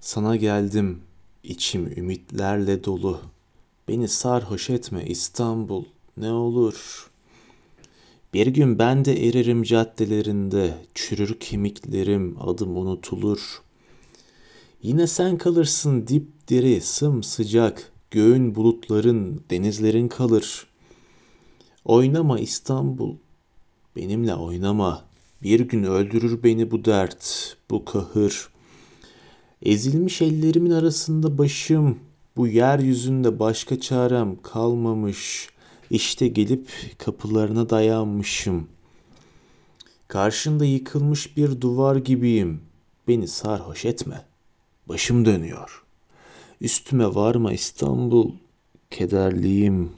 Sana geldim, içim ümitlerle dolu. Beni sarhoş etme İstanbul, ne olur. Bir gün ben de eririm caddelerinde, çürür kemiklerim, adım unutulur. Yine sen kalırsın dipdiri, sımsıcak, göğün bulutların, denizlerin kalır. Oynama İstanbul, benimle oynama. Bir gün öldürür beni bu dert, bu kahır. Ezilmiş ellerimin arasında başım, bu yeryüzünde başka çarem kalmamış. İşte gelip kapılarına dayanmışım. Karşında yıkılmış bir duvar gibiyim. Beni sarhoş etme. Başım dönüyor. Üstüme varma İstanbul, kederliyim,